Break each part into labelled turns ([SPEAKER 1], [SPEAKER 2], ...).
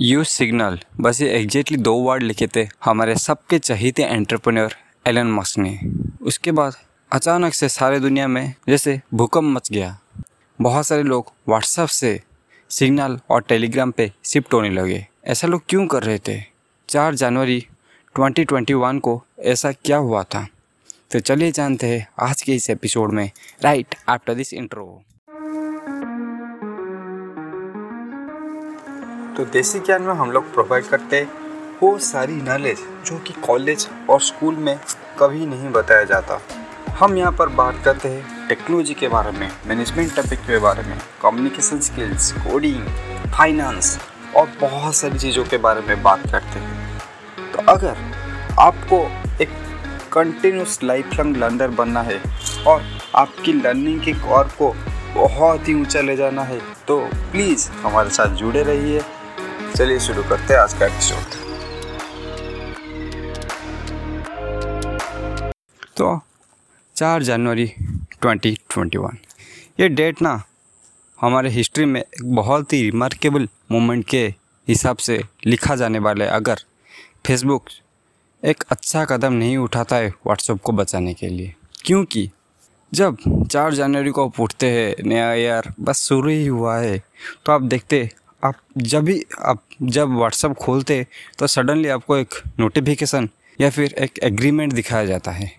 [SPEAKER 1] Use signal. बस ये exactly दो वर्ड लिखे थे हमारे सबके चहीते एंटरप्रेन्योर एलन मस्क ने। उसके बाद अचानक से सारे दुनिया में जैसे भूकंप मच गया। बहुत सारे लोग व्हाट्सएप से सिग्नल और टेलीग्राम पे शिफ्ट होने लगे। ऐसा लोग क्यों कर रहे थे? चार जनवरी 2021 को ऐसा क्या हुआ था? तो चलिए जानते हैं आज के इस एपिसोड में। राइट आफ्टर दिस इंट्रो तो देसी ज्ञान में हम लोग प्रोवाइड करते वो सारी नॉलेज जो कि कॉलेज और स्कूल में कभी नहीं बताया जाता। हम यहाँ पर बात करते हैं टेक्नोलॉजी के बारे में मैनेजमेंट टॉपिक के बारे में कम्युनिकेशन स्किल्स कोडिंग फाइनेंस और बहुत सारी चीज़ों के बारे में बात करते हैं। तो अगर आपको एक कंटिन्यूस लाइफ लॉन्ग लर्नर बनना है और आपकी लर्निंग के कौर को बहुत ही ऊँचा ले जाना है तो प्लीज़ हमारे साथ जुड़े रहिए। चलिए शुरू करते हैं आज का एपिसोड तो चार जनवरी 2021 ये डेट ना, हमारे हिस्ट्री में एक बहुत ही रिमार्केबल मोमेंट के हिसाब से लिखा जाने वाला है। अगर फेसबुक एक अच्छा कदम नहीं उठाता है व्हाट्सएप को बचाने के लिए। क्योंकि जब चार जनवरी को उठते हैं, नया ईयर बस शुरू ही हुआ है तो आप देखते आप जब भी, आप जब व्हाट्सअप खोलते तो सडनली आपको एक नोटिफिकेशन या फिर एक एग्रीमेंट दिखाया जाता है।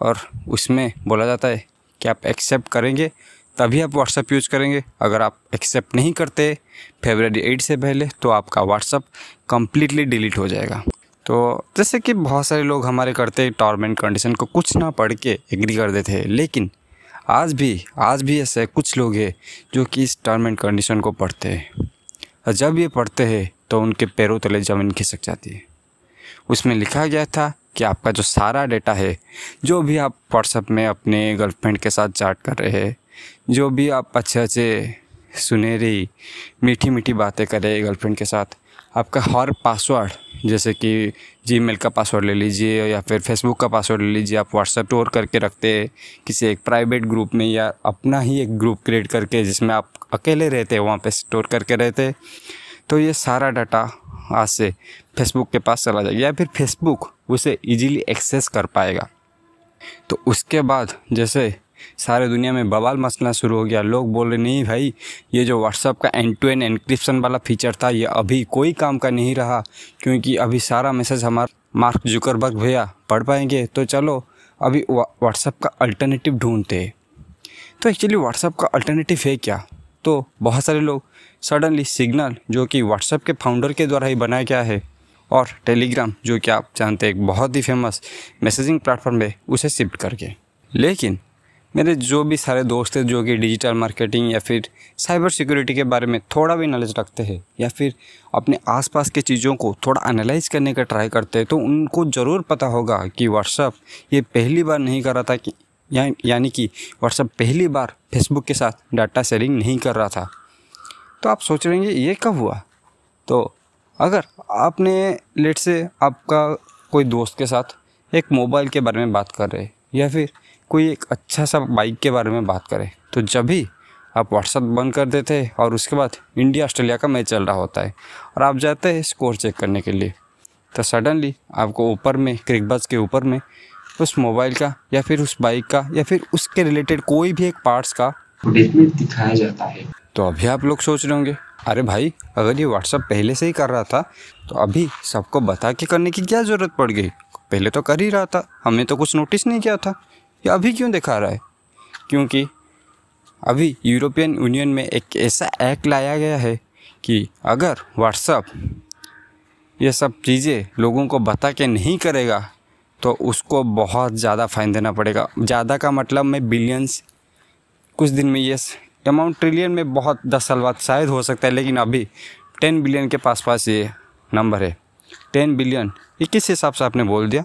[SPEAKER 1] और उसमें बोला जाता है कि आप एक्सेप्ट करेंगे, तभी आप व्हाट्सअप यूज़ करेंगे। अगर आप एक्सेप्ट नहीं करते फेबररी एट से पहले तो आपका व्हाट्सअप कम्प्लीटली डिलीट हो जाएगा। तो जैसे कि बहुत सारे लोग हमारे करते टर्म एंड कंडीशन को कुछ ना पढ़ के एग्री कर देते हैं, लेकिन आज भी आज भी ऐसे कुछ लोग हैं जो कि इस टर्म एंड कंडीशन को पढ़ते हैं। और जब ये पढ़ते हैं तो उनके पैरों तले ज़मीन खिसक जाती है। उसमें लिखा गया था कि आपका जो सारा डेटा है, जो भी आप व्हाट्सएप में अपने गर्लफ्रेंड के साथ चैट कर रहे हैं, जो भी आप अच्छे अच्छे सुनहरी मीठी मीठी बातें कर गर्लफ्रेंड के साथ आपका हर पासवर्ड जैसे कि जी का पासवर्ड ले लीजिए या फिर फेसबुक का पासवर्ड ले लीजिए, आप व्हाट्सएप स्टोर करके रखते हैं, किसी एक प्राइवेट ग्रुप में या अपना ही एक ग्रुप क्रिएट करके, जिसमें आप अकेले रहते हैं, वहाँ पे स्टोर करके रहते तो ये सारा डाटा आज से फेसबुक के पास चला जाएगा या फिर फेसबुक उसे इजीली एक्सेस कर पाएगा। तो उसके बाद जैसे सारे दुनिया में बवाल मसला शुरू हो गया। लोग बोल रहे, नहीं भाई, ये जो व्हाट्सअप का एंड टू एंड एनक्रिप्शन वाला फीचर था, ये अभी कोई काम का नहीं रहा, क्योंकि अभी सारा मैसेज हमारा मार्क जुकरबर्ग भैया पढ़ पाएँगे। तो चलो, अभी व्हाट्सअप का अल्टरनेटिव ढूंढते तो एक्चुअली व्हाट्सअप का अल्टरनेटिव है क्या? तो बहुत सारे लोग सडनली सिग्नल जो कि व्हाट्सअप के फाउंडर के द्वारा ही बनाया गया है, और टेलीग्राम जो कि आप जानते हैं, एक बहुत ही फ़ेमस मैसेजिंग प्लेटफॉर्म है, उसे शिफ्ट करके। लेकिन मेरे जो भी सारे दोस्त हैं जो कि डिजिटल मार्केटिंग या फिर साइबर सिक्योरिटी के बारे में थोड़ा भी नॉलेज रखते हैं या फिर अपने आसपास के चीज़ों को थोड़ा एनालाइज करने का ट्राई करते हैं तो उनको ज़रूर पता होगा कि व्हाट्सअप ये पहली बार नहीं कर रहा था कि या, यानी कि व्हाट्सअप पहली बार फेसबुक के साथ डाटा शेयरिंग नहीं कर रहा था। तो आप सोच रहे हैं ये कब हुआ? तो अगर आपने लेट से आपका कोई दोस्त के साथ एक मोबाइल के बारे में बात कर रहे या फिर कोई एक अच्छा सा बाइक के बारे में बात करें। तो जब भी आप व्हाट्सअप बंद कर देते हैं और उसके बाद इंडिया ऑस्ट्रेलिया का मैच चल रहा होता है और आप जाते हैं स्कोर चेक करने के लिए तो सडनली आपको ऊपर में क्रिकबज के ऊपर में उस मोबाइल का या फिर उस बाइक का या फिर उसके रिलेटेड कोई भी एक पार्ट्स का दिखाया जाता है। तो अभी आप लोग सोच रहे होंगे, अरे भाई, अगर ये व्हाट्सअप पहले से ही कर रहा था तो अभी सबको बता के करने की क्या ज़रूरत पड़ गई? पहले तो कर ही रहा था, हमने तो कुछ नोटिस नहीं किया था। ये अभी क्यों दिखा रहा है? क्योंकि अभी यूरोपियन यूनियन में एक ऐसा एक्ट लाया गया है कि अगर व्हाट्सअप ये सब चीज़ें लोगों को बता के नहीं करेगा तो उसको बहुत ज़्यादा फ़ाइन देना पड़ेगा। ज़्यादा का मतलब मैं बिलियंस कुछ दिन में ये अमाउंट ट्रिलियन में बहुत दस साल बाद शायद हो सकता है, लेकिन अभी टेन बिलियन के पास पास ये नंबर है। टेन बिलियन ये किस हिसाब से आपने बोल दिया?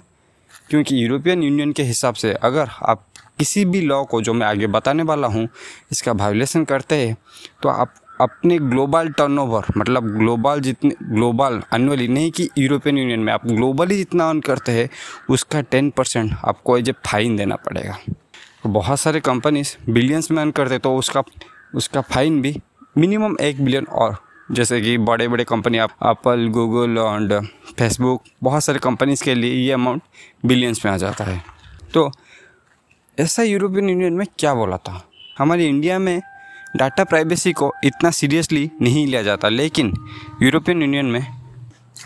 [SPEAKER 1] क्योंकि यूरोपियन यूनियन के हिसाब से अगर आप किसी भी लॉ को, जो मैं आगे बताने वाला हूँ, इसका वायोलेशन करते हैं तो आप अपने ग्लोबल टर्नओवर मतलब ग्लोबल जितने ग्लोबल एनुअली नहीं कि यूरोपियन यूनियन में, आप ग्लोबली जितना अर्न करते हैं, उसका टेन परसेंट आपको एज ए फाइन देना पड़ेगा। तो बहुत सारे कंपनीज़ बिलियंस में अर्न करते तो उसका उसका फाइन भी मिनिमम एक बिलियन और जैसे कि बड़े बड़े company Apple Google and Facebook बहुत सारे कंपनीज़ के लिए ये अमाउंट बिलियंस में आ जाता है। तो ऐसा यूरोपियन यूनियन में क्या बोला था? हमारे इंडिया में डाटा प्राइवेसी को इतना सीरियसली नहीं लिया जाता, लेकिन यूरोपियन यूनियन में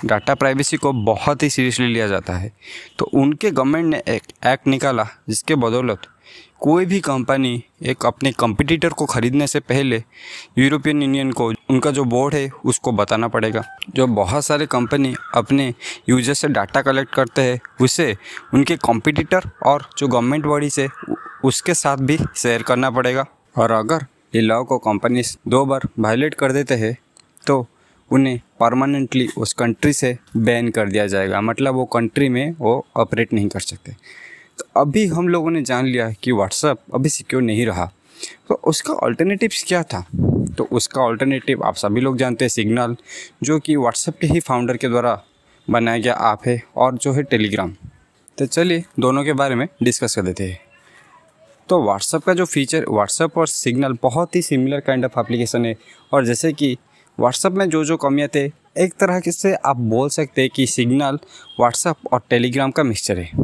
[SPEAKER 1] डाटा प्राइवेसी को बहुत ही सीरियसली लिया जाता है। तो उनके गवर्नमेंट ने एक एक्ट निकाला, जिसके बदौलत कोई भी कंपनी एक अपने कंपटीटर को ख़रीदने से पहले यूरोपियन यूनियन को, उनका जो बोर्ड है, उसको बताना पड़ेगा। जो बहुत सारे कंपनी अपने यूज़र से डाटा कलेक्ट करते हैं, उसे उनके कंपटीटर और जो गवर्नमेंट बॉडी से उसके साथ भी शेयर करना पड़ेगा। और अगर ये लॉ को कंपनी दो बार वायलेट कर देते हैं तो उन्हें परमानेंटली उस कंट्री से बैन कर दिया जाएगा। मतलब वो कंट्री में वो ऑपरेट नहीं कर सकते। तो अभी हम लोगों ने जान लिया कि व्हाट्सअप अभी सिक्योर नहीं रहा। तो उसका ऑल्टरनेटिव्स क्या था? तो उसका ऑल्टरनेटिव आप सभी लोग जानते हैं सिग्नल जो कि व्हाट्सएप के ही फाउंडर के द्वारा बनाया गया आप है और जो है टेलीग्राम तो चलिए दोनों के बारे में डिस्कस कर देते हैं। तो व्हाट्सअप का जो फीचर व्हाट्सअप और सिग्नल बहुत ही सिमिलर काइंड ऑफ़ एप्लीकेशन है। और जैसे कि व्हाट्सअप में जो जो कमियाँ थे, एक तरह से आप बोल सकते हैं कि सिग्नल व्हाट्सअप और टेलीग्राम का मिक्सचर है।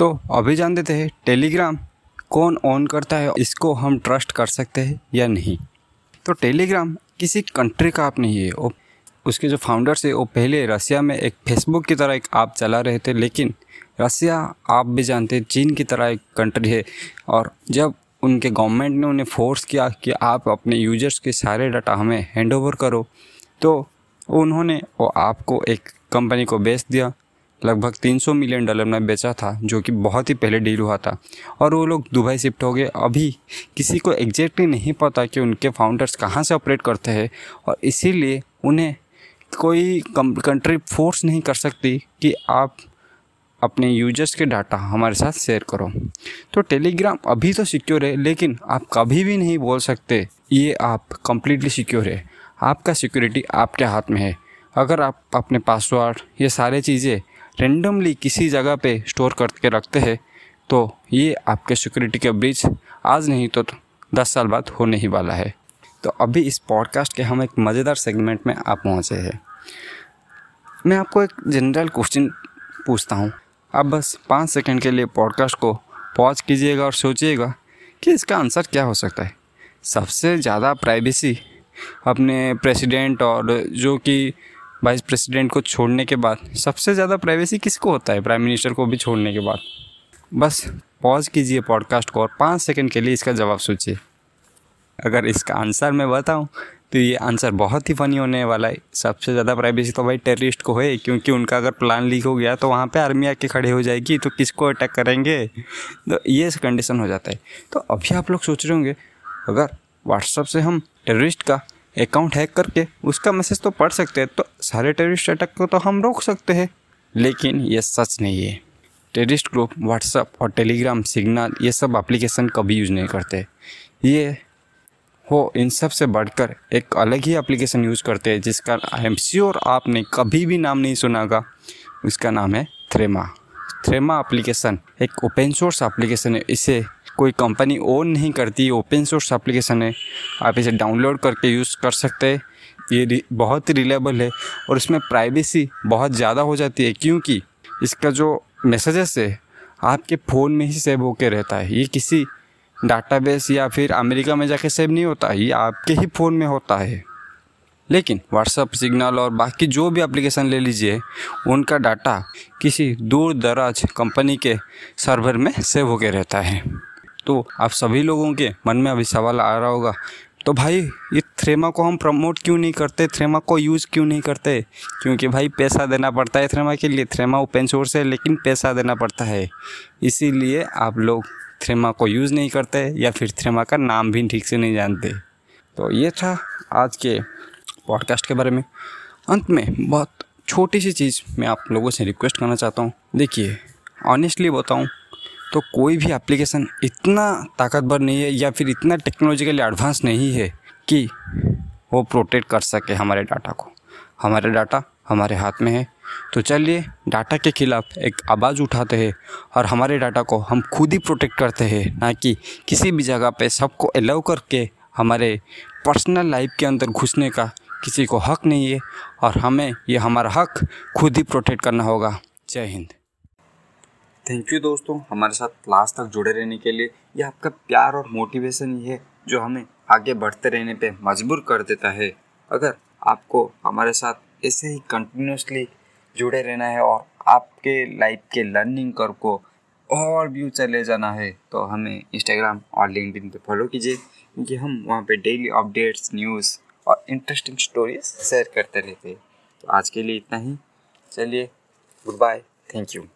[SPEAKER 1] तो अभी जान देते हैं, टेलीग्राम कौन ऑन करता है, इसको हम ट्रस्ट कर सकते हैं या नहीं। तो टेलीग्राम किसी कंट्री का ऐप नहीं है वो उसके जो फाउंडर्स है, वो पहले रसिया में एक फेसबुक की तरह एक ऐप चला रहे थे, लेकिन रसिया आप भी जानते हैं, चीन की तरह एक कंट्री है, और जब उनके गवर्नमेंट ने उन्हें फोर्स किया कि आप अपने यूज़र्स के सारे डाटा हमें हैंड ओवर करो तो उन्होंने वो आपको एक कंपनी को बेच दिया लगभग 300 मिलियन डॉलर में बेचा था, जो कि बहुत ही पहले डील हुआ था। और वो लोग दुबई शिफ्ट हो गए। अभी किसी को एग्जैक्टली नहीं पता कि उनके फाउंडर्स कहाँ से ऑपरेट करते हैं और इसीलिए उन्हें कोई कंट्री फोर्स नहीं कर सकती कि आप अपने यूज़र्स के डाटा हमारे साथ शेयर करो। तो टेलीग्राम अभी तो सिक्योर है, लेकिन आप कभी भी नहीं बोल सकते, ये आप कम्प्लीटली सिक्योर है। आपका सिक्योरिटी आपके हाथ में है। अगर आप अपने पासवर्ड ये सारे चीज़ें रेंडमली किसी जगह पे स्टोर करके रखते हैं तो ये आपके सिक्योरिटी के ब्रिज आज नहीं तो दस साल बाद होने ही वाला है। तो अभी इस पॉडकास्ट के हम एक मज़ेदार सेगमेंट में आप पहुँचे हैं। मैं आपको एक जनरल क्वेश्चन पूछता हूँ। आप बस पाँच सेकंड के लिए पॉडकास्ट को पॉज कीजिएगा और सोचिएगा कि इसका आंसर क्या हो सकता है। सबसे ज़्यादा प्राइवेसी अपने प्रेसिडेंट और जो कि वाइस प्रेसिडेंट को छोड़ने के बाद, सबसे ज़्यादा प्राइवेसी किसको होता है? प्राइम मिनिस्टर को भी छोड़ने के बाद। बस पॉज कीजिए पॉडकास्ट को और पाँच सेकंड के लिए इसका जवाब सोचिए। अगर इसका आंसर मैं बताऊँ तो ये आंसर बहुत ही फनी होने वाला है। सबसे ज़्यादा प्राइवेसी तो भाई टेररिस्ट को है, क्योंकि उनका अगर प्लान लीक हो गया तो वहाँ पे आर्मी आके खड़े हो जाएगी तो किसको अटैक करेंगे? तो ये कंडीशन हो जाता है। तो अभी आप लोग सोच रहे होंगे, अगर व्हाट्सअप से हम टेररिस्ट का अकाउंट हैक करके उसका मैसेज तो पढ़ सकते हैं तो सारे टेररिस्ट अटैक को तो हम रोक सकते हैं। लेकिन ये सच नहीं है। टेररिस्ट ग्रुप व्हाट्सअप और टेलीग्राम सिग्नल ये सब एप्लीकेशन कभी यूज़ नहीं करते। ये हो, इन सबसे बढ़कर एक अलग ही एप्लीकेशन यूज़ करते हैं, जिसका आई एम श्योर आपने कभी भी नाम नहीं सुना होगा। उसका नाम है थ्रेमा थ्रेमा एप्लीकेशन एक ओपन सोर्स एप्लीकेशन है। इसे कोई कंपनी ओन नहीं करती, ओपन सोर्स एप्लीकेशन है, आप इसे डाउनलोड करके यूज़ कर सकते हैं। ये बहुत ही रिलेबल है और इसमें प्राइवेसी बहुत ज़्यादा हो जाती है क्योंकि इसका जो मैसेजेस है, आपके फ़ोन में ही सेव होकर रहता है। ये किसी डाटाबेस या फिर अमेरिका में जाके सेव नहीं होता, ये आपके ही फ़ोन में होता है। लेकिन व्हाट्सअप सिग्नल और बाकी जो भी एप्लीकेशन ले लीजिए, उनका डाटा किसी दूर दराज कंपनी के सर्वर में सेव होकर रहता है। तो आप सभी लोगों के मन में अभी सवाल आ रहा होगा तो भाई ये थ्रेमा को हम प्रमोट क्यों नहीं करते? थ्रेमा को यूज़ क्यों नहीं करते? क्योंकि भाई पैसा देना पड़ता है थ्रेमा के लिए। थ्रेमा ओपन सोर्स है, लेकिन पैसा देना पड़ता है। इसीलिए आप लोग थ्रेमा को यूज़ नहीं करते या फिर थ्रेमा का नाम भी ठीक से नहीं जानते। तो ये था आज के पॉडकास्ट के बारे में। अंत में बहुत छोटी सी चीज़ मैं आप लोगों से रिक्वेस्ट करना चाहता हूँ। देखिए ऑनेस्टली बताऊँ तो कोई भी एप्लीकेशन इतना ताकतवर नहीं है या फिर इतना टेक्नोलॉजिकली एडवांस नहीं है कि वो प्रोटेक्ट कर सके हमारे डाटा को। हमारे डाटा हमारे हाथ में है। तो चलिए डाटा के खिलाफ एक आवाज़ उठाते हैं और हमारे डाटा को हम खुद ही प्रोटेक्ट करते हैं, ना कि किसी भी जगह पे सबको अलाउ करके हमारे पर्सनल लाइफ के अंदर घुसने का किसी को हक नहीं है और हमें ये हमारा हक खुद ही प्रोटेक्ट करना होगा। जय हिंद। थैंक यू दोस्तों हमारे साथ लास्ट तक जुड़े रहने के लिए। यह आपका प्यार और मोटिवेशन ही है, जो हमें आगे बढ़ते रहने पे मजबूर कर देता है। अगर आपको हमारे साथ ऐसे ही कंटिन्यूसली जुड़े रहना है और आपके लाइफ के लर्निंग कर को और भी ऊँचा ले जाना है तो हमें इंस्टाग्राम और लिंकडिन पे फॉलो कीजिए। क्योंकि हम वहाँ पे डेली अपडेट्स न्यूज़ और इंटरेस्टिंग स्टोरीज शेयर करते रहते हैं। तो आज के लिए इतना ही। चलिए गुड बाय थैंक यू